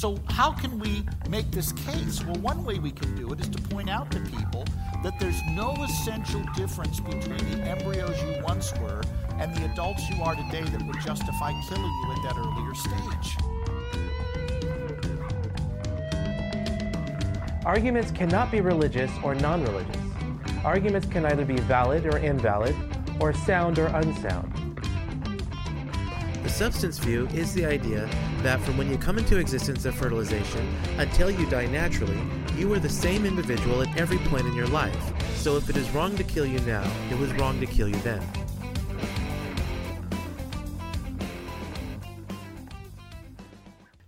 So, how can we make this case? Well, one way we can do it is to point out to people that there's no essential difference between the embryos you once were and the adults you are today that would justify killing you at that earlier stage. Arguments cannot be religious or non religious. Arguments can either be valid or invalid, or sound or unsound. The substance view is the idea that from when you come into existence of fertilization until you die naturally, you are the same individual at every point in your life. So if it is wrong to kill you now, it was wrong to kill you then.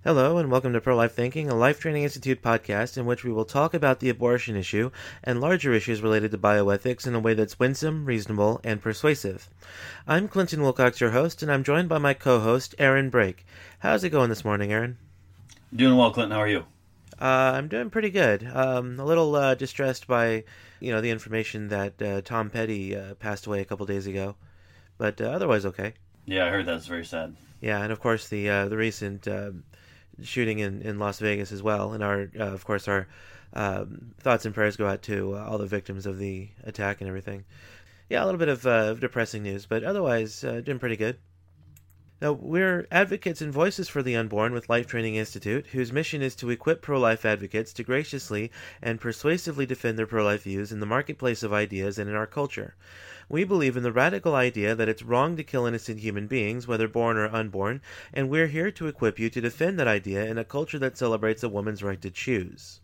Hello, and welcome to Pro Life Thinking, a Life Training Institute podcast in which we will talk about the abortion issue and larger issues related to bioethics in a way that's winsome, reasonable, and persuasive. I'm Clinton Wilcox, your host, and I'm joined by my co host, Aaron Brake. How's it going this morning, Aaron? Doing well, Clinton. How are you? Uh, I'm doing pretty good. Um, a little uh, distressed by, you know, the information that uh, Tom Petty uh, passed away a couple days ago, but uh, otherwise okay. Yeah, I heard that's very sad. Yeah, and of course the uh, the recent um, shooting in, in Las Vegas as well. And our, uh, of course, our um, thoughts and prayers go out to uh, all the victims of the attack and everything. Yeah, a little bit of uh, depressing news, but otherwise uh, doing pretty good. Now, we're advocates and voices for the unborn with Life Training Institute, whose mission is to equip pro life advocates to graciously and persuasively defend their pro life views in the marketplace of ideas and in our culture. We believe in the radical idea that it's wrong to kill innocent human beings, whether born or unborn, and we're here to equip you to defend that idea in a culture that celebrates a woman's right to choose.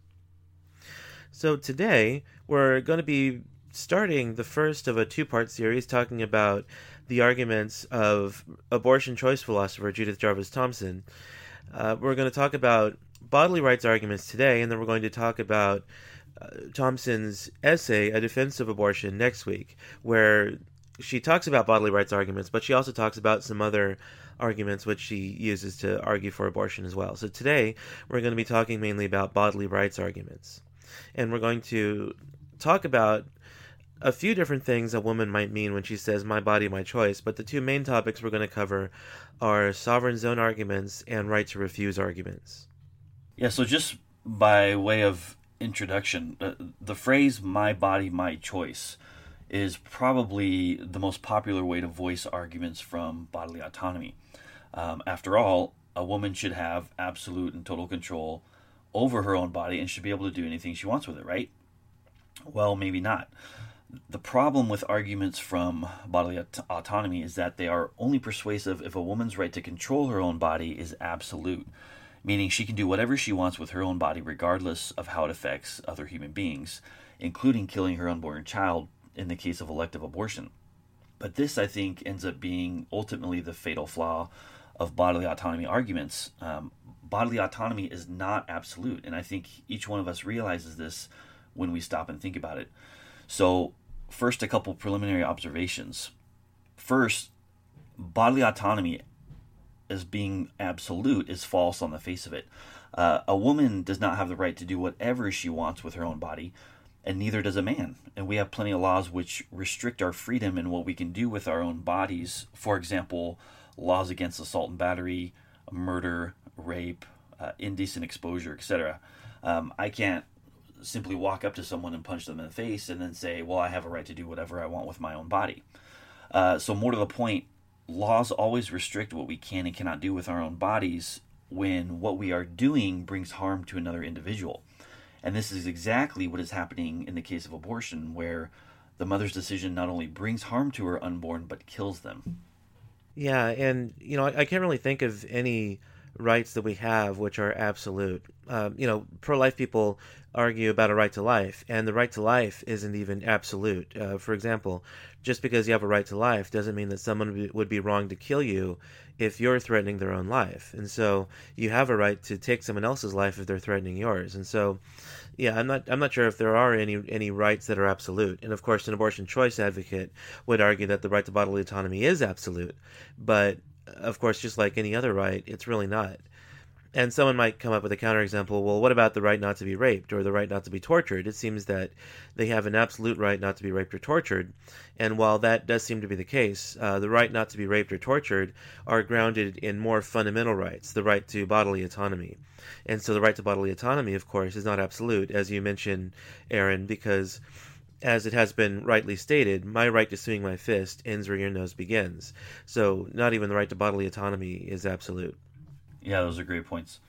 So today, we're going to be starting the first of a two part series talking about the arguments of abortion choice philosopher Judith Jarvis Thomson. Uh, we're going to talk about bodily rights arguments today, and then we're going to talk about Thomson's essay, A Defense of Abortion, next week, where she talks about bodily rights arguments, but she also talks about some other arguments which she uses to argue for abortion as well. So today, we're going to be talking mainly about bodily rights arguments. And we're going to talk about a few different things a woman might mean when she says my body, my choice, but the two main topics we're going to cover are sovereign zone arguments and right to refuse arguments. Yeah, so just by way of introduction, uh, the phrase my body, my choice is probably the most popular way to voice arguments from bodily autonomy. Um, after all, a woman should have absolute and total control over her own body and should be able to do anything she wants with it, right? Well, maybe not. The problem with arguments from bodily aut- autonomy is that they are only persuasive if a woman's right to control her own body is absolute, meaning she can do whatever she wants with her own body regardless of how it affects other human beings, including killing her unborn child in the case of elective abortion. But this, I think, ends up being ultimately the fatal flaw of bodily autonomy arguments. Um, bodily autonomy is not absolute, and I think each one of us realizes this when we stop and think about it. So, first, a couple preliminary observations. First, bodily autonomy as being absolute is false on the face of it. Uh, a woman does not have the right to do whatever she wants with her own body, and neither does a man. And we have plenty of laws which restrict our freedom in what we can do with our own bodies. For example, laws against assault and battery, murder, rape, uh, indecent exposure, etc. Um, I can't simply walk up to someone and punch them in the face and then say, well, I have a right to do whatever I want with my own body. Uh, so, more to the point, laws always restrict what we can and cannot do with our own bodies when what we are doing brings harm to another individual. And this is exactly what is happening in the case of abortion, where the mother's decision not only brings harm to her unborn, but kills them. Yeah, and you know, I, I can't really think of any rights that we have which are absolute. Um, you know, pro-life people argue about a right to life, and the right to life isn't even absolute. Uh, for example, just because you have a right to life doesn't mean that someone would be wrong to kill you if you're threatening their own life. And so you have a right to take someone else's life if they're threatening yours. And so, yeah, I'm not I'm not sure if there are any any rights that are absolute. And of course, an abortion choice advocate would argue that the right to bodily autonomy is absolute, but of course, just like any other right, it's really not. And someone might come up with a counterexample. Well, what about the right not to be raped or the right not to be tortured? It seems that they have an absolute right not to be raped or tortured. And while that does seem to be the case, uh, the right not to be raped or tortured are grounded in more fundamental rights, the right to bodily autonomy. And so the right to bodily autonomy, of course, is not absolute, as you mentioned, Aaron, because as it has been rightly stated, my right to swing my fist ends where your nose begins. So not even the right to bodily autonomy is absolute. Yeah, those are great points.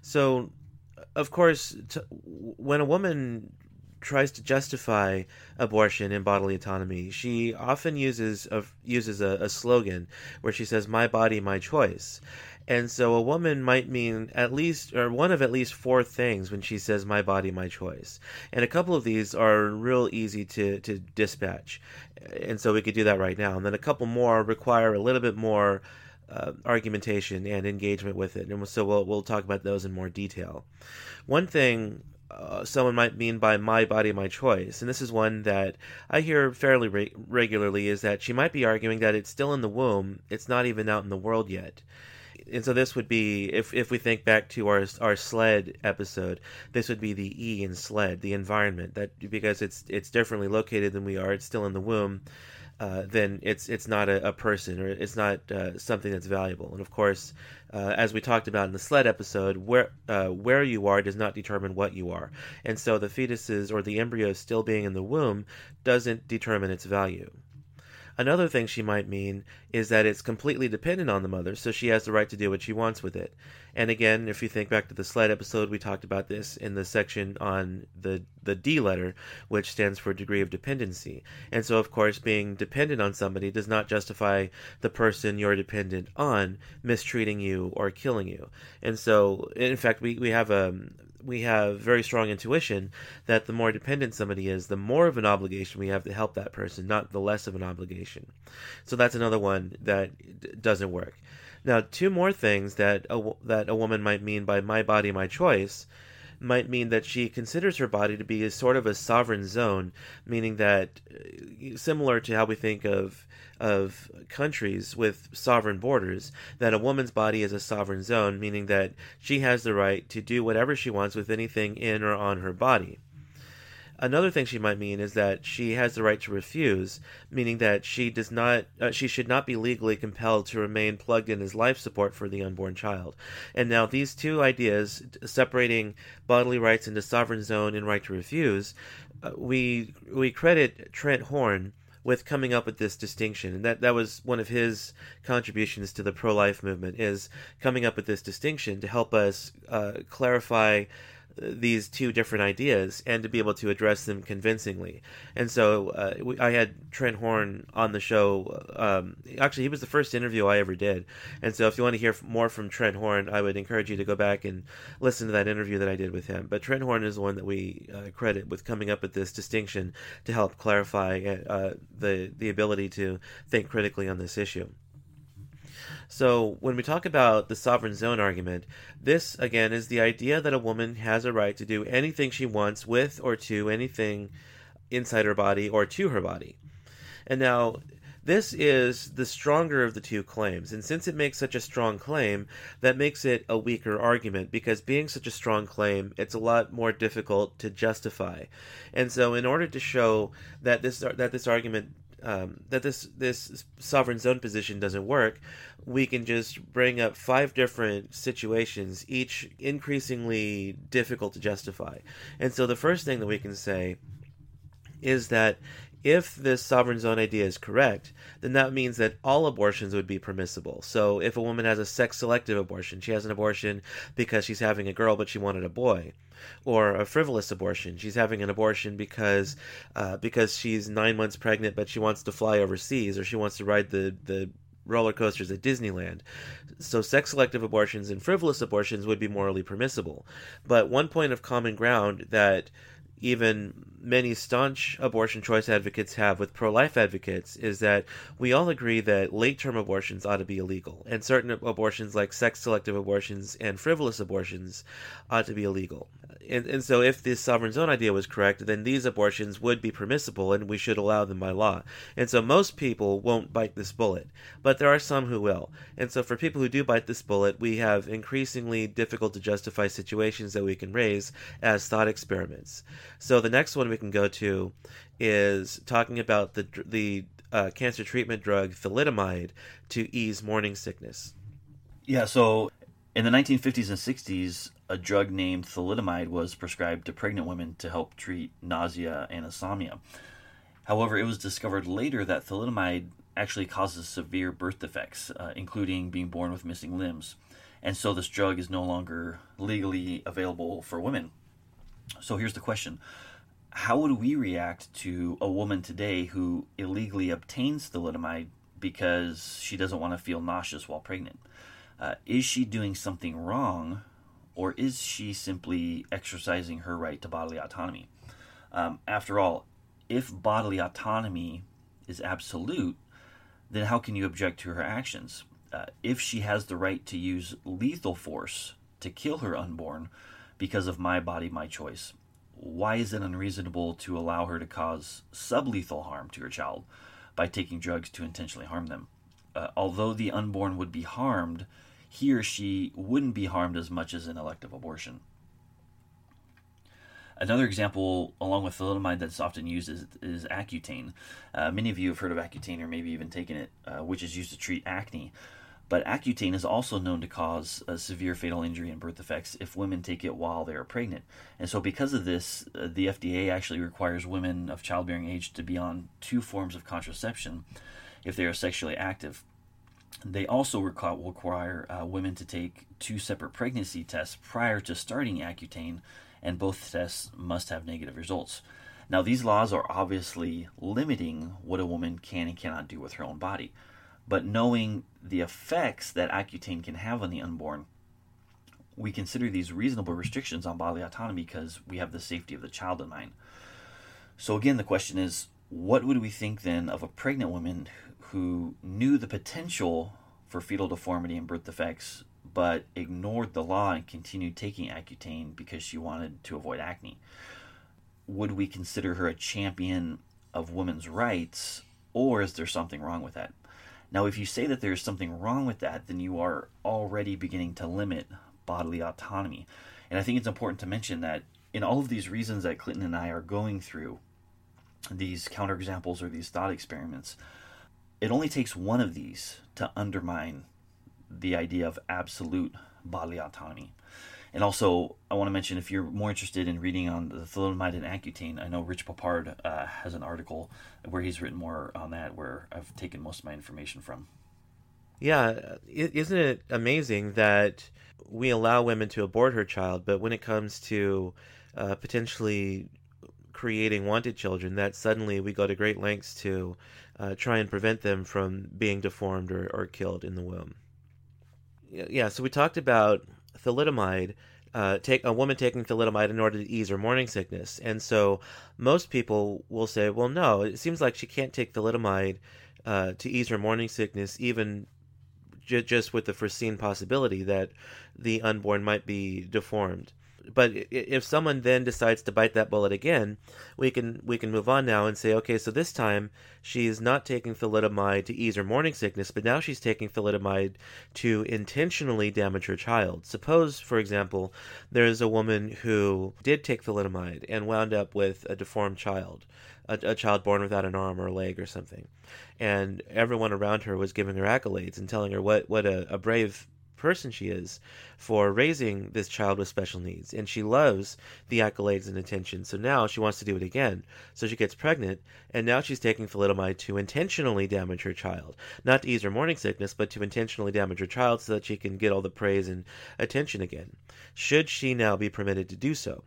So, of course, t- when a woman tries to justify abortion and bodily autonomy, she often uses a, uses a, a slogan where she says, "My body, my choice." And so a woman might mean at least, or one of at least four things when she says, my body, my choice. And a couple of these are real easy to, to dispatch. And so we could do that right now. And then a couple more require a little bit more uh, argumentation and engagement with it. And so we'll, we'll talk about those in more detail. One thing uh, someone might mean by my body, my choice, and this is one that I hear fairly re- regularly, is that she might be arguing that it's still in the womb, it's not even out in the world yet. And so this would be, if, if we think back to our our sled episode, this would be the E in sled, the environment that because it's it's differently located than we are, it's still in the womb uh, then it's it's not a, a, person or it's not uh, something that's valuable. And of course, uh, as we talked about in the sled episode, where uh, where you are does not determine what you are, and so the fetuses or the embryo still being in the womb doesn't determine its value. Another thing she might mean is that it's completely dependent on the mother, so she has the right to do what she wants with it. And again, if you think back to the sled episode, we talked about this in the section on the the D letter, which stands for degree of dependency. And so, of course, being dependent on somebody does not justify the person you're dependent on mistreating you or killing you. And so, in fact, we we have a we have very strong intuition that the more dependent somebody is, the more of an obligation we have to help that person, not the less of an obligation. So that's another one that doesn't work. Now, two more things that a, that a woman might mean by my body, my choice might mean that she considers her body to be a sort of a sovereign zone, meaning that uh, similar to how we think of of countries with sovereign borders, that a woman's body is a sovereign zone, meaning that she has the right to do whatever she wants with anything in or on her body. Another thing she might mean is that she has the right to refuse, meaning that she does not, uh, she should not be legally compelled to remain plugged in as life support for the unborn child. And now these two ideas, separating bodily rights into sovereign zone and right to refuse, uh, we we credit Trent Horn with coming up with this distinction and that that was one of his contributions to the pro-life movement is coming up with this distinction to help us uh, clarify these two different ideas and to be able to address them convincingly. And so uh, we, I had Trent Horn on the show. Um, actually, he was the first interview I ever did. And so if you want to hear more from Trent Horn, I would encourage you to go back and listen to that interview that I did with him. But Trent Horn is the one that we uh, credit with coming up with this distinction to help clarify uh, the the ability to think critically on this issue. So, when we talk about the sovereign zone argument, this again is the idea that a woman has a right to do anything she wants with or to anything inside her body or to her body. And now, this is the stronger of the two claims. And since it makes such a strong claim, that makes it a weaker argument because being such a strong claim, it's a lot more difficult to justify. And so in order to show that this that this argument um, that this this sovereign zone position doesn't work, we can just bring up five different situations, each increasingly difficult to justify. And so the first thing that we can say is that if this sovereign zone idea is correct, then that means that all abortions would be permissible. So if a woman has a sex selective abortion, she has an abortion because she's having a girl but she wanted a boy, or a frivolous abortion, she's having an abortion because uh, because she's nine months pregnant but she wants to fly overseas or she wants to ride the the roller coasters at Disneyland. So sex selective abortions and frivolous abortions would be morally permissible. But one point of common ground that even many staunch abortion choice advocates have with pro life advocates is that we all agree that late term abortions ought to be illegal, and certain abortions, like sex selective abortions and frivolous abortions, ought to be illegal. And, and so, if this sovereign zone idea was correct, then these abortions would be permissible and we should allow them by law. And so, most people won't bite this bullet, but there are some who will. And so, for people who do bite this bullet, we have increasingly difficult to justify situations that we can raise as thought experiments. So, the next one we can go to is talking about the the uh, cancer treatment drug thalidomide to ease morning sickness. Yeah, so in the 1950s and 60s, a drug named thalidomide was prescribed to pregnant women to help treat nausea and insomnia. However, it was discovered later that thalidomide actually causes severe birth defects, uh, including being born with missing limbs. And so this drug is no longer legally available for women. So here's the question How would we react to a woman today who illegally obtains thalidomide because she doesn't want to feel nauseous while pregnant? Uh, is she doing something wrong, or is she simply exercising her right to bodily autonomy? Um, after all, if bodily autonomy is absolute, then how can you object to her actions? Uh, if she has the right to use lethal force to kill her unborn because of my body, my choice, why is it unreasonable to allow her to cause sublethal harm to her child by taking drugs to intentionally harm them? Uh, although the unborn would be harmed, he or she wouldn't be harmed as much as an elective abortion. Another example, along with thalidomide, that's often used is, is Accutane. Uh, many of you have heard of Accutane or maybe even taken it, uh, which is used to treat acne. But Accutane is also known to cause severe fatal injury and birth defects if women take it while they are pregnant. And so, because of this, uh, the FDA actually requires women of childbearing age to be on two forms of contraception if they are sexually active. They also require uh, women to take two separate pregnancy tests prior to starting Accutane, and both tests must have negative results. Now, these laws are obviously limiting what a woman can and cannot do with her own body, but knowing the effects that Accutane can have on the unborn, we consider these reasonable restrictions on bodily autonomy because we have the safety of the child in mind. So, again, the question is what would we think then of a pregnant woman who knew the potential for fetal deformity and birth defects, but ignored the law and continued taking Accutane because she wanted to avoid acne. Would we consider her a champion of women's rights, or is there something wrong with that? Now, if you say that there's something wrong with that, then you are already beginning to limit bodily autonomy. And I think it's important to mention that in all of these reasons that Clinton and I are going through, these counterexamples or these thought experiments, it only takes one of these to undermine the idea of absolute bodily autonomy. And also, I want to mention if you're more interested in reading on the thalidomide and Accutane, I know Rich Poupard uh, has an article where he's written more on that, where I've taken most of my information from. Yeah, isn't it amazing that we allow women to abort her child, but when it comes to uh, potentially creating wanted children, that suddenly we go to great lengths to uh, try and prevent them from being deformed or, or killed in the womb. Yeah, so we talked about thalidomide, uh, take a woman taking thalidomide in order to ease her morning sickness, and so most people will say, "Well, no, it seems like she can't take thalidomide uh, to ease her morning sickness, even j- just with the foreseen possibility that the unborn might be deformed." But if someone then decides to bite that bullet again, we can we can move on now and say, okay, so this time she's not taking thalidomide to ease her morning sickness, but now she's taking thalidomide to intentionally damage her child. Suppose, for example, there's a woman who did take thalidomide and wound up with a deformed child, a, a child born without an arm or a leg or something, and everyone around her was giving her accolades and telling her what what a, a brave person she is for raising this child with special needs. And she loves the accolades and attention. So now she wants to do it again. So she gets pregnant, and now she's taking thalidomide to intentionally damage her child. Not to ease her morning sickness, but to intentionally damage her child so that she can get all the praise and attention again. Should she now be permitted to do so?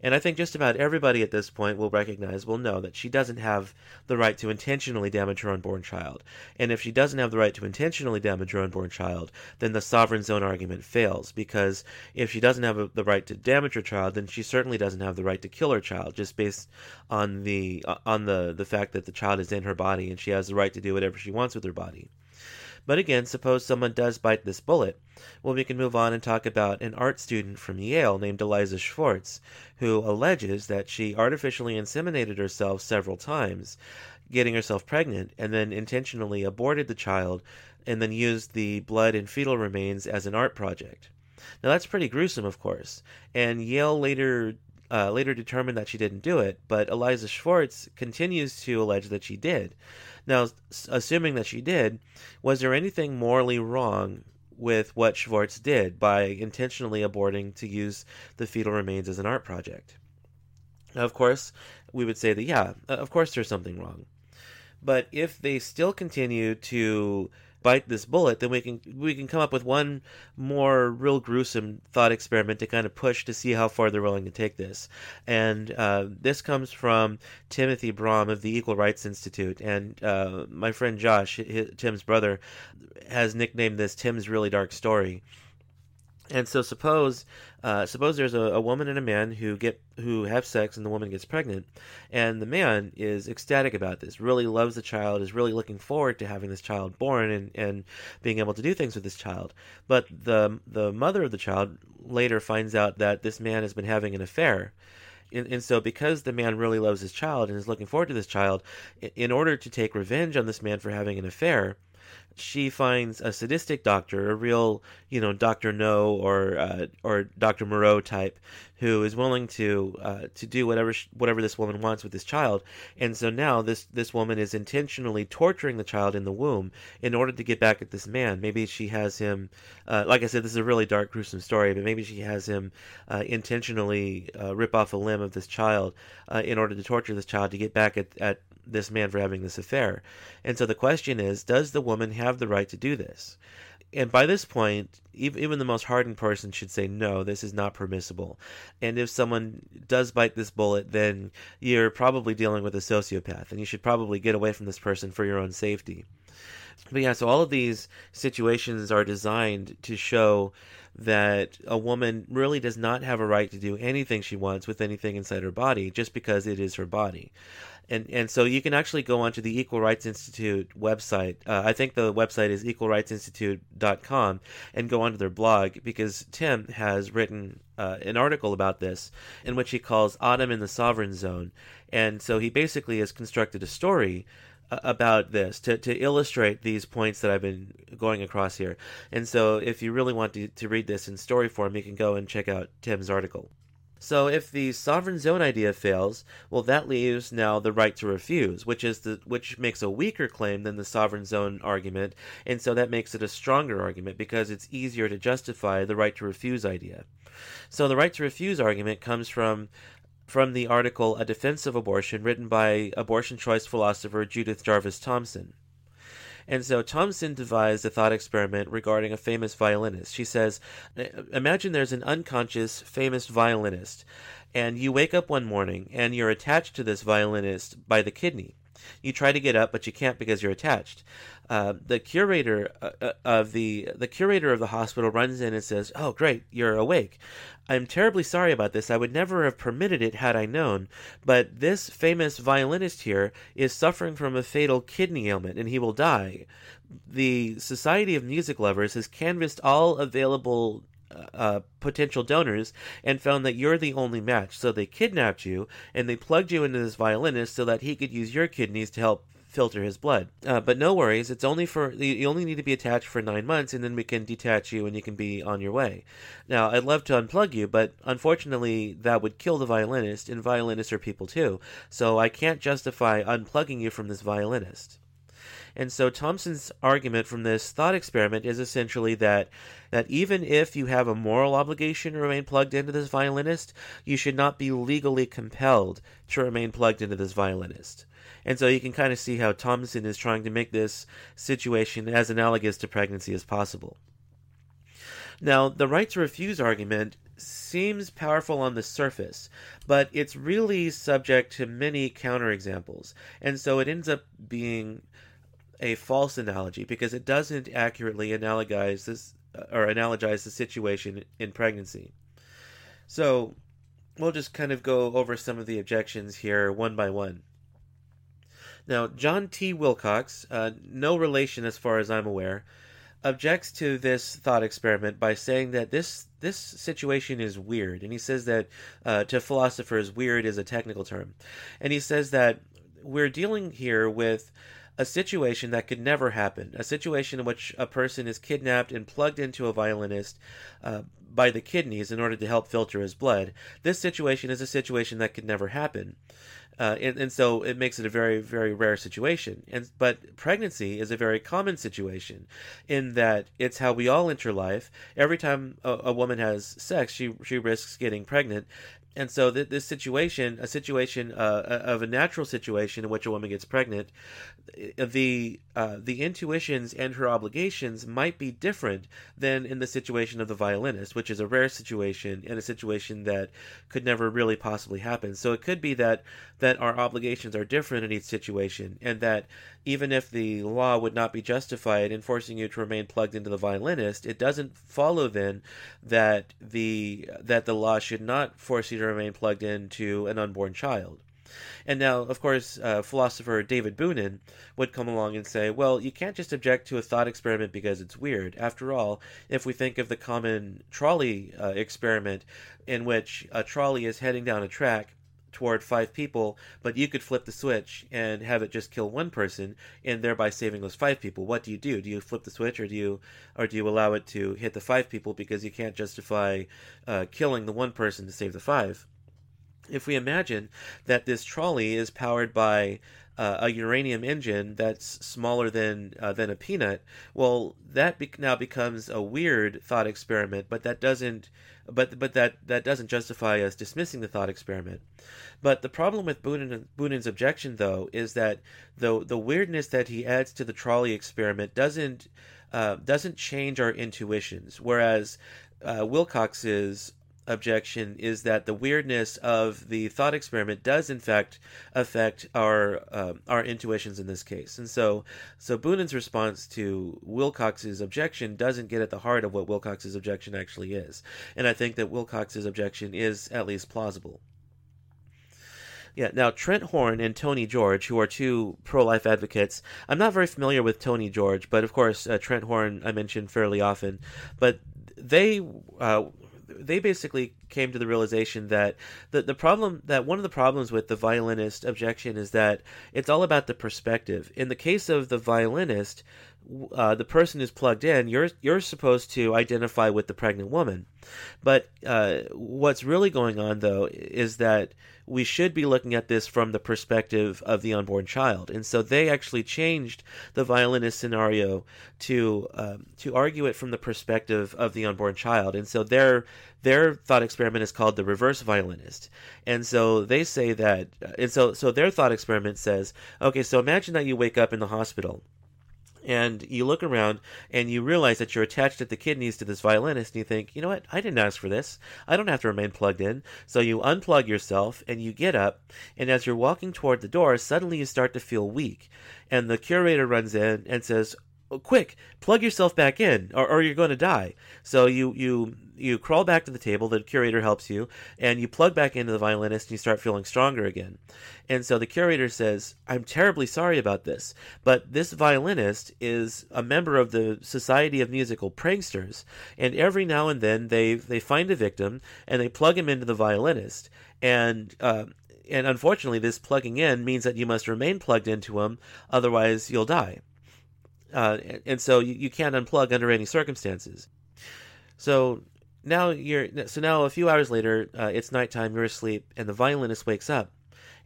And I think just about everybody at this point will recognize, will know that she doesn't have the right to intentionally damage her unborn child. And if she doesn't have the right to intentionally damage her unborn child, then the sovereign zone argument fails. Because if she doesn't have a, the right to damage her child, then she certainly doesn't have the right to kill her child, just based on the uh, on the the fact that the child is in her body and she has the right to do whatever she wants with her body. But again, suppose someone does bite this bullet. Well, we can move on and talk about an art student from Yale named Eliza Schwartz, who alleges that she artificially inseminated herself several times, getting herself pregnant, and then intentionally aborted the child, and then used the blood and fetal remains as an art project. Now, that's pretty gruesome, of course, and Yale later uh, later determined that she didn't do it, but Eliza Schwartz continues to allege that she did. Now, assuming that she did, was there anything morally wrong with what Schwartz did by intentionally aborting to use the fetal remains as an art project? Now, of course, we would say that, yeah, of course there's something wrong. But if they still continue to bite this bullet, then we can we can come up with one more real gruesome thought experiment to kind of push to see how far they're willing to take this. And uh, this comes from Timothy Brahm of the Equal Rights Institute, and uh, my friend Josh, his, Tim's brother, has nicknamed this Tim's really dark story. And so suppose uh, suppose there's a, a, woman and a man who get who have sex and the woman gets pregnant, and the man is ecstatic about this, really loves the child, is really looking forward to having this child born and, and being able to do things with this child. But the the mother of the child later finds out that this man has been having an affair. And, and, so, because the man really loves his child and is looking forward to this child, in order to take revenge on this man for having an affair, she finds a sadistic doctor, a real, you know, Doctor No or uh, or Doctor Moreau type, who is willing to uh, to do whatever she, whatever this woman wants with this child. And so now this this woman is intentionally torturing the child in the womb in order to get back at this man. Maybe she has him, uh, like I said, this is a really dark, gruesome story, but maybe she has him uh, intentionally uh, rip off a limb of this child uh, in order to torture this child to get back at, at this man for having this affair. And so the question is, does the woman have the right to do this? And by this point, even the most hardened person should say, no, this is not permissible. And if someone does bite this bullet, then you're probably dealing with a sociopath, and you should probably get away from this person for your own safety. But yeah, so all of these situations are designed to show that a woman really does not have a right to do anything she wants with anything inside her body just because it is her body and and so you can actually go onto the Equal Rights Institute website. Uh, I think the website is equalrightsinstitute.com and go onto their blog because Tim has written uh, an article about this in which he calls Autumn in the Sovereign Zone, and so he basically has constructed a story uh, about this to, to illustrate these points that I've been going across here. And so if you really want to, to read this in story form, you can go and check out Tim's article. So if the sovereign zone idea fails, well that leaves now the right to refuse, which is the which makes a weaker claim than the sovereign zone argument, and so that makes it a stronger argument because it's easier to justify the right to refuse idea. So the right to refuse argument comes from from the article A Defense of Abortion written by abortion choice philosopher Judith Jarvis Thomson. And so Thomson devised a thought experiment regarding a famous violinist. She says, Imagine there's an unconscious famous violinist, and you wake up one morning and you're attached to this violinist by the kidney. You try to get up, but you can't because you're attached. Uh, the curator uh, uh, of the the curator of the hospital runs in and says, "Oh, great, you're awake. I'm terribly sorry about this. I would never have permitted it had I known. But this famous violinist here is suffering from a fatal kidney ailment, and he will die. The Society of Music Lovers has canvassed all available uh, potential donors and found that you're the only match. So they kidnapped you and they plugged you into this violinist so that he could use your kidneys to help filter his blood. Uh, but no worries, it's only for you only need to be attached for nine months, and then we can detach you and you can be on your way. Now, I'd love to unplug you, but unfortunately, that would kill the violinist, and violinists are people too. So I can't justify unplugging you from this violinist. And so Thomson's argument from this thought experiment is essentially that that even if you have a moral obligation to remain plugged into this violinist, you should not be legally compelled to remain plugged into this violinist. And so you can kind of see how Thomson is trying to make this situation as analogous to pregnancy as possible. Now, the right to refuse argument seems powerful on the surface, but it's really subject to many counterexamples. And so it ends up being a false analogy because it doesn't accurately analogize this or analogize the situation in pregnancy. So we'll just kind of go over some of the objections here one by one. Now, John T. Wilcox, uh, no relation as far as I'm aware, objects to this thought experiment by saying that this this situation is weird, and he says that uh, to philosophers, weird is a technical term, and he says that we're dealing here with a situation that could never happen, a situation in which a person is kidnapped and plugged into a violinist uh, by the kidneys in order to help filter his blood. This situation is a situation that could never happen. Uh, and, and so it makes it a very, very rare situation. And but pregnancy is a very common situation, in that it's how we all enter life. Every time a, a woman has sex, she she risks getting pregnant, and so th- this situation, a situation uh, of a natural situation in which a woman gets pregnant, the uh, the intuitions and her obligations might be different than in the situation of the violinist, which is a rare situation and a situation that could never really possibly happen. So it could be that that our obligations are different in each situation, and that even if the law would not be justified in forcing you to remain plugged into the violinist, it doesn't follow then that the that the law should not force you to remain plugged into an unborn child. And now, of course, uh, philosopher David Boonin would come along and say, well, you can't just object to a thought experiment because it's weird. After all, if we think of the common trolley uh, experiment, in which a trolley is heading down a track, toward five people, but you could flip the switch and have it just kill one person and thereby saving those five people. What do you do? Do you flip the switch or do you or do you allow it to hit the five people because you can't justify uh, killing the one person to save the five? If we imagine that this trolley is powered by uh, a uranium engine that's smaller than uh, than a peanut, well, that be- now becomes a weird thought experiment. But that doesn't, but but that that doesn't justify us dismissing the thought experiment. But the problem with Boonin, objection, though, is that the the weirdness that he adds to the trolley experiment doesn't uh, doesn't change our intuitions, whereas uh, Wilcox's objection is that the weirdness of the thought experiment does in fact affect our uh, our intuitions in this case and so so Boonin's response to Wilcox's objection doesn't get at the heart of what Wilcox's objection actually is and I think that Wilcox's objection is at least plausible yeah, now Trent Horn and Tony George, who are two pro life advocates, I'm not very familiar with Tony George, but of course, uh, Trent Horn I mention fairly often. But they uh, they basically came to the realization that the the problem that one of the problems with the violinist objection is that it's all about the perspective. In the case of the violinist, uh, the person who's plugged in, you're you're supposed to identify with the pregnant woman. But uh, what's really going on, though, is that we should be looking at this from the perspective of the unborn child, and so they actually changed the violinist scenario to um, to argue it from the perspective of the unborn child, and so their their thought experiment is called the reverse violinist, and so they say that, and so so their thought experiment says, okay, so imagine that you wake up in the hospital and you look around and you realize that you're attached at the kidneys to this violinist and you think you know what? I didn't ask for this. I don't have to remain plugged in. So you unplug yourself and you get up and as you're walking toward the door suddenly you start to feel weak. And the curator runs in and says quick plug yourself back in or, or you're going to die. So you you you crawl back to the table the curator helps you and you plug back into the violinist and you start feeling stronger again. And so the curator says i'm terribly sorry about this but this violinist is a member of the society of musical pranksters and every now and then they they find a victim and they plug him into the violinist. And uh, and unfortunately this plugging in means that you must remain plugged into him otherwise you'll die uh, and so you, you can't unplug under any circumstances. So now you're so now a few hours later, uh, it's nighttime. You're asleep, and the violinist wakes up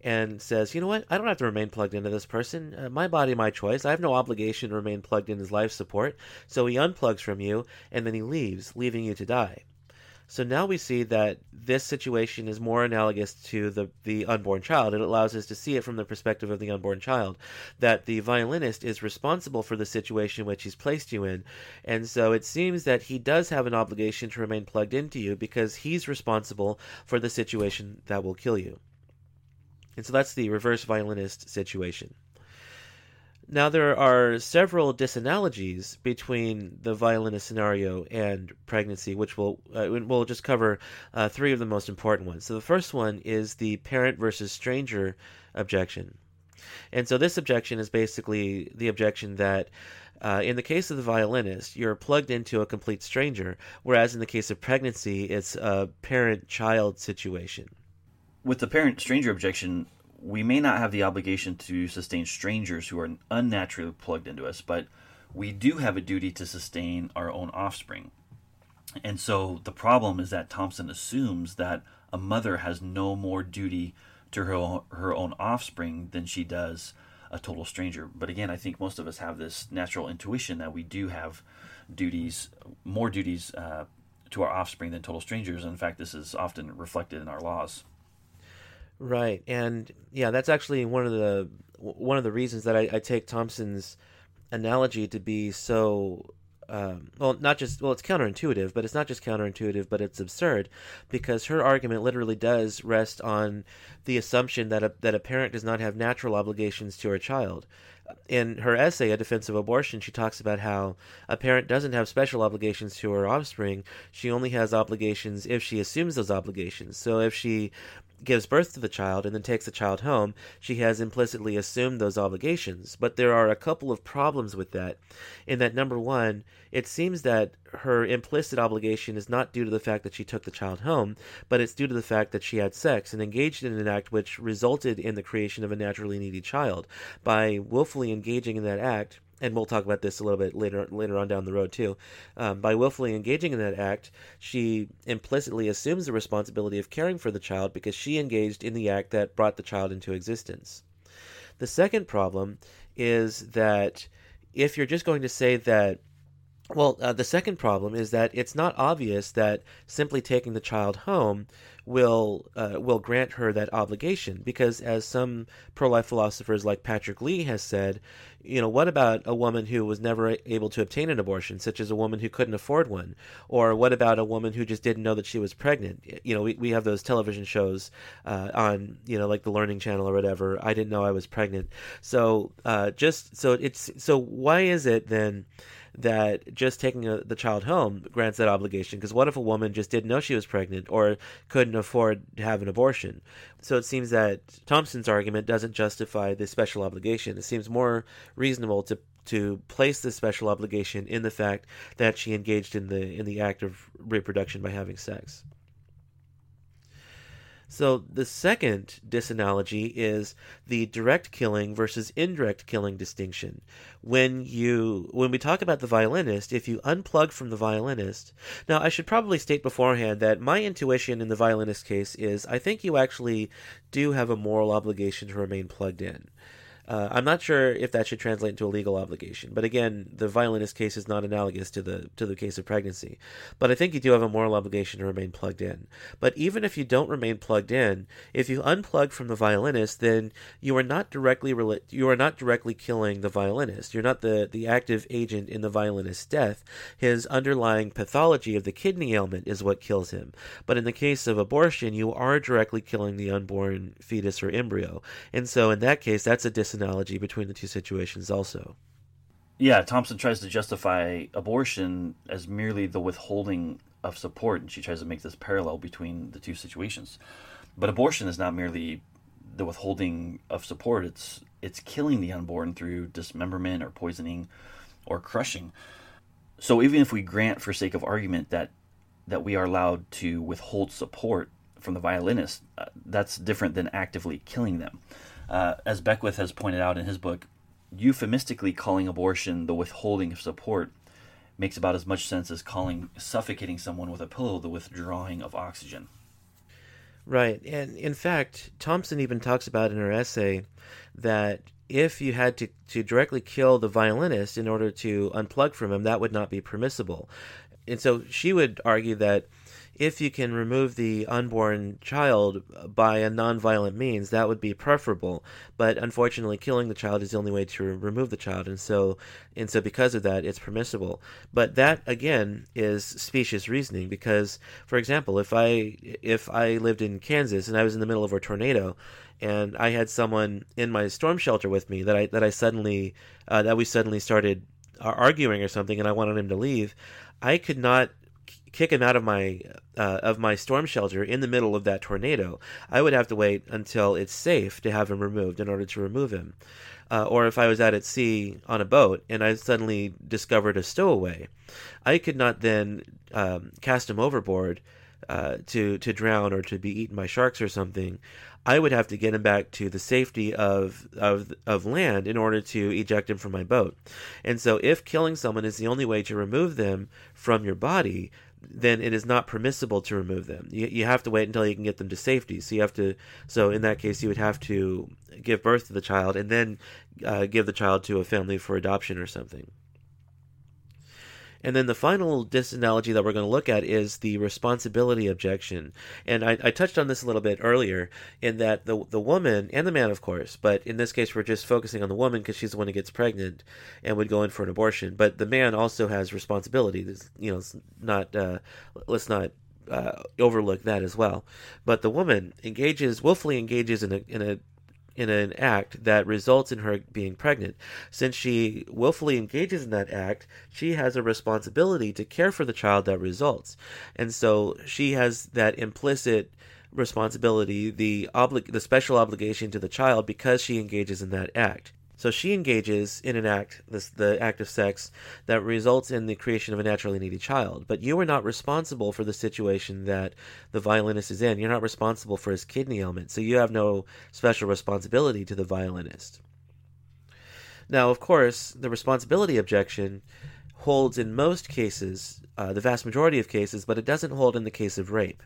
and says, "You know what? I don't have to remain plugged into this person. Uh, my body, my choice. I have no obligation to remain plugged in his life support." So he unplugs from you, and then he leaves, leaving you to die. So now we see that this situation is more analogous to the, the unborn child. It allows us to see it from the perspective of the unborn child, that the violinist is responsible for the situation which he's placed you in. And so it seems that he does have an obligation to remain plugged into you because he's responsible for the situation that will kill you. And so that's the reverse violinist situation. Now, there are several disanalogies between the violinist scenario and pregnancy, which we'll, uh, we'll just cover uh, three of the most important ones. So, the first one is the parent versus stranger objection. And so, this objection is basically the objection that uh, in the case of the violinist, you're plugged into a complete stranger, whereas in the case of pregnancy, it's a parent child situation. With the parent stranger objection, we may not have the obligation to sustain strangers who are unnaturally plugged into us, but we do have a duty to sustain our own offspring. And so the problem is that Thomson assumes that a mother has no more duty to her her own offspring than she does a total stranger. But again, I think most of us have this natural intuition that we do have duties, more duties uh, to our offspring than total strangers. And In fact, this is often reflected in our laws. Right, and yeah, that's actually one of the one of the reasons that I, I take Thomson's analogy to be so um, well, not just well, it's counterintuitive, but it's not just counterintuitive, but it's absurd because her argument literally does rest on the assumption that a that a parent does not have natural obligations to her child. In her essay, A Defense of Abortion, she talks about how a parent doesn't have special obligations to her offspring. She only has obligations if she assumes those obligations. So if she gives birth to the child and then takes the child home, she has implicitly assumed those obligations. But there are a couple of problems with that. In that, number one, it seems that her implicit obligation is not due to the fact that she took the child home, but it's due to the fact that she had sex and engaged in an act which resulted in the creation of a naturally needy child. By willfully engaging in that act, and we'll talk about this a little bit later later on down the road too. Um, by willfully engaging in that act, she implicitly assumes the responsibility of caring for the child because she engaged in the act that brought the child into existence. The second problem is that if you're just going to say that well, uh, the second problem is that it's not obvious that simply taking the child home will uh, will grant her that obligation because as some pro-life philosophers like Patrick Lee has said, you know, what about a woman who was never able to obtain an abortion, such as a woman who couldn't afford one? Or what about a woman who just didn't know that she was pregnant? You know, we, we have those television shows uh, on, you know, like the Learning Channel or whatever. I didn't know I was pregnant. So, uh, just so it's so why is it then? That just taking a, the child home grants that obligation. Because what if a woman just didn't know she was pregnant or couldn't afford to have an abortion? So it seems that Thomson's argument doesn't justify this special obligation. It seems more reasonable to to place this special obligation in the fact that she engaged in the in the act of reproduction by having sex. So the second disanalogy is the direct killing versus indirect killing distinction. When you when we talk about the violinist, if you unplug from the violinist, now I should probably state beforehand that my intuition in the violinist case is I think you actually do have a moral obligation to remain plugged in. Uh, I'm not sure if that should translate into a legal obligation, but again, the violinist case is not analogous to the to the case of pregnancy. But I think you do have a moral obligation to remain plugged in. But even if you don't remain plugged in, if you unplug from the violinist, then you are not directly rela- you are not directly killing the violinist. You're not the the active agent in the violinist's death. His underlying pathology of the kidney ailment is what kills him. But in the case of abortion, you are directly killing the unborn fetus or embryo, and so in that case, that's a dis analogy between the two situations also. Yeah, Thomson tries to justify abortion as merely the withholding of support, and she tries to make this parallel between the two situations. But abortion is not merely the withholding of support; it's it's killing the unborn through dismemberment or poisoning or crushing. So even if we grant, for sake of argument, that that we are allowed to withhold support from the violinist, uh, that's different than actively killing them. Uh, as Beckwith has pointed out in his book, euphemistically calling abortion the withholding of support makes about as much sense as calling suffocating someone with a pillow the withdrawing of oxygen. Right. And in fact, Thomson even talks about in her essay that if you had to, to directly kill the violinist in order to unplug from him, that would not be permissible. And so she would argue that if you can remove the unborn child by a non-violent means, that would be preferable. But unfortunately, killing the child is the only way to remove the child, and so and so because of that, it's permissible. But that again is specious reasoning because, for example, if I if I lived in Kansas and I was in the middle of a tornado and I had someone in my storm shelter with me that I that I suddenly uh, that we suddenly started arguing or something, and I wanted him to leave, I could not kick him out of my uh, of my storm shelter in the middle of that tornado. I would have to wait until it's safe to have him removed in order to remove him. Uh, or if I was out at sea on a boat and I suddenly discovered a stowaway, I could not then um, cast him overboard uh, to to drown or to be eaten by sharks or something. I would have to get him back to the safety of, of, of land in order to eject him from my boat. And so, if killing someone is the only way to remove them from your body, then it is not permissible to remove them. You, you have to wait until you can get them to safety. So you have to. So in that case, you would have to give birth to the child and then uh, give the child to a family for adoption or something. And then the final disanalogy that we're going to look at is the responsibility objection. And I, I, touched on this a little bit earlier in that the the woman and the man, of course, but in this case we're just focusing on the woman because she's the one who gets pregnant and would go in for an abortion. But the man also has responsibility. you know, not uh, let's not uh, overlook that as well. But the woman engages willfully engages in a in a in an act that results in her being pregnant. Since she willfully engages in that act, she has a responsibility to care for the child that results. And so she has that implicit responsibility, the obli- the special obligation to the child because she engages in that act. So she engages in an act, this, the act of sex, that results in the creation of a naturally needy child. But you are not responsible for the situation that the violinist is in. You're not responsible for his kidney ailment, so you have no special responsibility to the violinist. Now, of course, the responsibility objection holds in most cases, uh, the vast majority of cases, but it doesn't hold in the case of rape.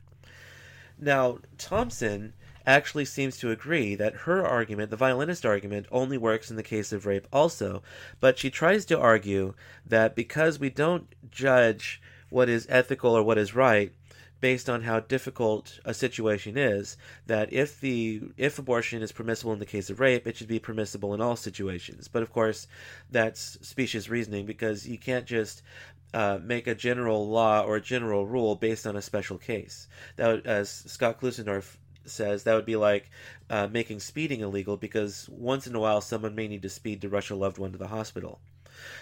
Now, Thomson actually seems to agree that her argument, the violinist argument, only works in the case of rape also, but she tries to argue that because we don't judge what is ethical or what is right based on how difficult a situation is that if the if abortion is permissible in the case of rape it should be permissible in all situations but of course that's specious reasoning because you can't just uh, make a general law or a general rule based on a special case. That, as Scott Klusendorf says that would be like uh, making speeding illegal because once in a while someone may need to speed to rush a loved one to the hospital.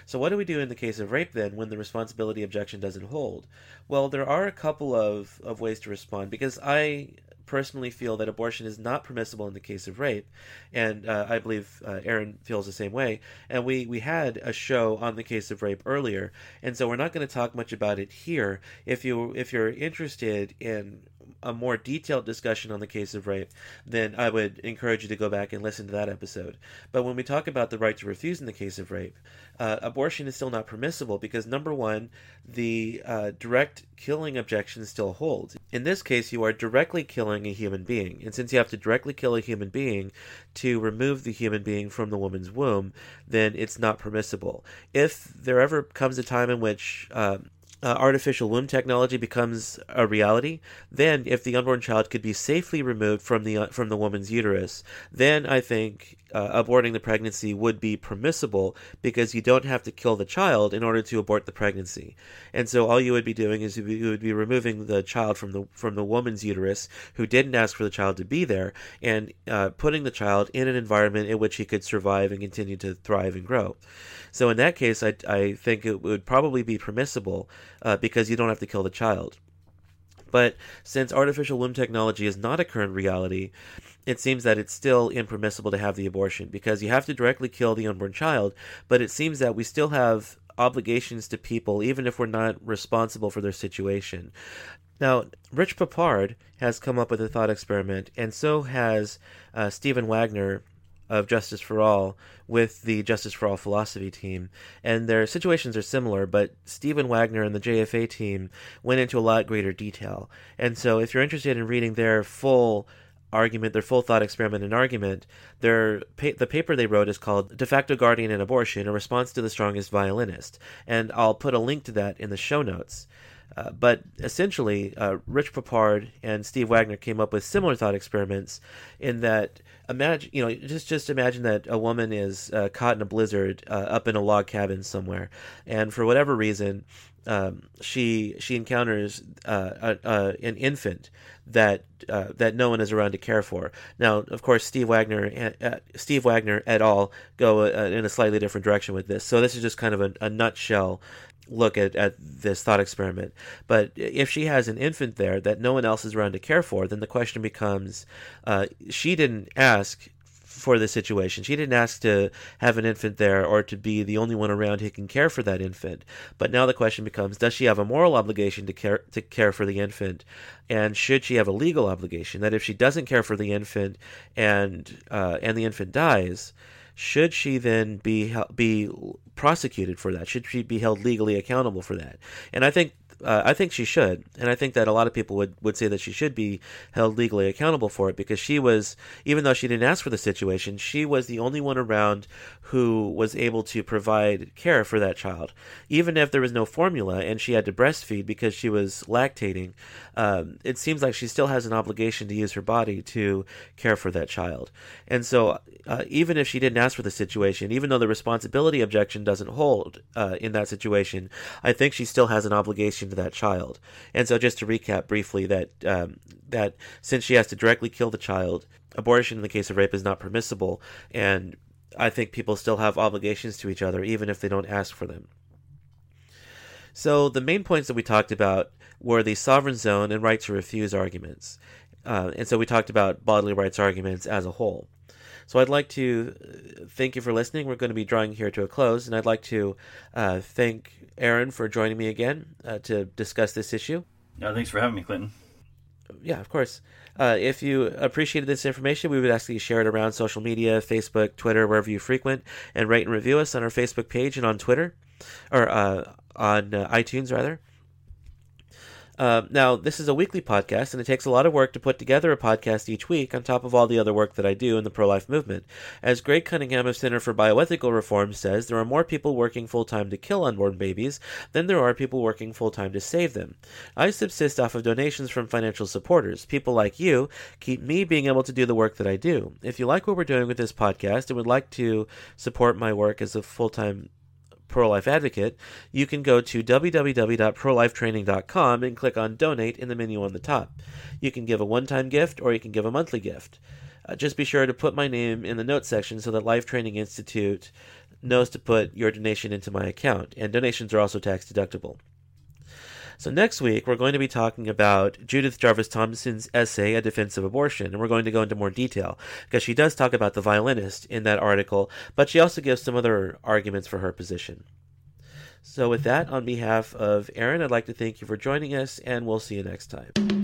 So, what do we do in the case of rape then when the responsibility objection doesn't hold? Well, there are a couple of, of ways to respond because I personally feel that abortion is not permissible in the case of rape, and uh, I believe uh, Aaron feels the same way. And we we had a show on the case of rape earlier, and so we're not going to talk much about it here. If you if you're interested in a more detailed discussion on the case of rape, then I would encourage you to go back and listen to that episode. But when we talk about the right to refuse in the case of rape, uh, abortion is still not permissible because number one, the uh, direct killing objection still holds. In this case, you are directly killing a human being, and since you have to directly kill a human being to remove the human being from the woman's womb, then it's not permissible. If there ever comes a time in which uh, uh, artificial womb technology becomes a reality, then if the unborn child could be safely removed from the uh, from the woman's uterus, then I think uh, aborting the pregnancy would be permissible because you don't have to kill the child in order to abort the pregnancy. And so all you would be doing is you would be removing the child from the from the woman's uterus who didn't ask for the child to be there and uh, putting the child in an environment in which he could survive and continue to thrive and grow. So in that case, I, I think it would probably be permissible uh, because you don't have to kill the child. But since artificial womb technology is not a current reality, it seems that it's still impermissible to have the abortion because you have to directly kill the unborn child. But it seems that we still have obligations to people, even if we're not responsible for their situation. Now, Rich Poupard has come up with a thought experiment, and so has uh, Stephen Wagner of Justice for All with the Justice for All philosophy team. And their situations are similar, but Stephen Wagner and the JFA team went into a lot greater detail. And so if you're interested in reading their full argument, their full thought experiment and argument, their the paper they wrote is called De facto Guardian and Abortion, a response to the strongest violinist. And I'll put a link to that in the show notes. Uh, but essentially, uh, Rich Poupard and Steve Wagner came up with similar thought experiments in that imagine you know just just imagine that a woman is uh, caught in a blizzard uh, up in a log cabin somewhere, and for whatever reason. Um, she she encounters uh, an infant that uh, that no one is around to care for. Now, of course, Steve Wagner uh, Steve Wagner et al. go uh, in a slightly different direction with this. So this is just kind of a, a nutshell look at, at this thought experiment. But if she has an infant there that no one else is around to care for, then the question becomes uh, she didn't ask for the situation. She didn't ask to have an infant there or to be the only one around who can care for that infant. But now the question becomes does she have a moral obligation to care to care for the infant and should she have a legal obligation that if she doesn't care for the infant and uh, and the infant dies should she then be be prosecuted for that? Should she be held legally accountable for that? And I think uh, I think she should, and I think that a lot of people would, would say that she should be held legally accountable for it because she was, even though she didn't ask for the situation, she was the only one around who was able to provide care for that child. Even if there was no formula and she had to breastfeed because she was lactating, um, it seems like she still has an obligation to use her body to care for that child. And so, uh, even if she didn't ask for the situation, even though the responsibility objection doesn't hold uh, in that situation, I think she still has an obligation to that child. And so, just to recap briefly, that um, that since she has to directly kill the child, abortion in the case of rape is not permissible, and I think people still have obligations to each other even if they don't ask for them. So the main points that we talked about were the sovereign zone and right to refuse arguments. Uh, and so we talked about bodily rights arguments as a whole. So I'd like to uh, thank you for listening. We're going to be drawing here to a close, and I'd like to uh, thank Aaron for joining me again uh, to discuss this issue. No, thanks for having me, Clinton. Yeah, of course. Uh, if you appreciated this information, we would ask that you share it around social media, Facebook, Twitter, wherever you frequent, and rate and review us on our Facebook page and on Twitter, or uh, on uh, iTunes rather. Uh, now, this is a weekly podcast, and it takes a lot of work to put together a podcast each week on top of all the other work that I do in the pro life movement. As Greg Cunningham of Center for Bioethical Reform says, there are more people working full time to kill unborn babies than there are people working full time to save them. I subsist off of donations from financial supporters. People like you keep me being able to do the work that I do. If you like what we're doing with this podcast and would like to support my work as a full time pro life advocate, you can go to www.prolifetraining.com and click on donate in the menu on the top. You can give a one time gift or you can give a monthly gift. Uh, just be sure to put my name in the notes section so that Life Training Institute knows to put your donation into my account, and donations are also tax deductible. So next week we're going to be talking about Judith Jarvis Thomson's essay, A Defense of Abortion, and we're going to go into more detail because she does talk about the violinist in that article, but she also gives some other arguments for her position. So with that, on behalf of Aaron, I'd like to thank you for joining us, and we'll see you next time.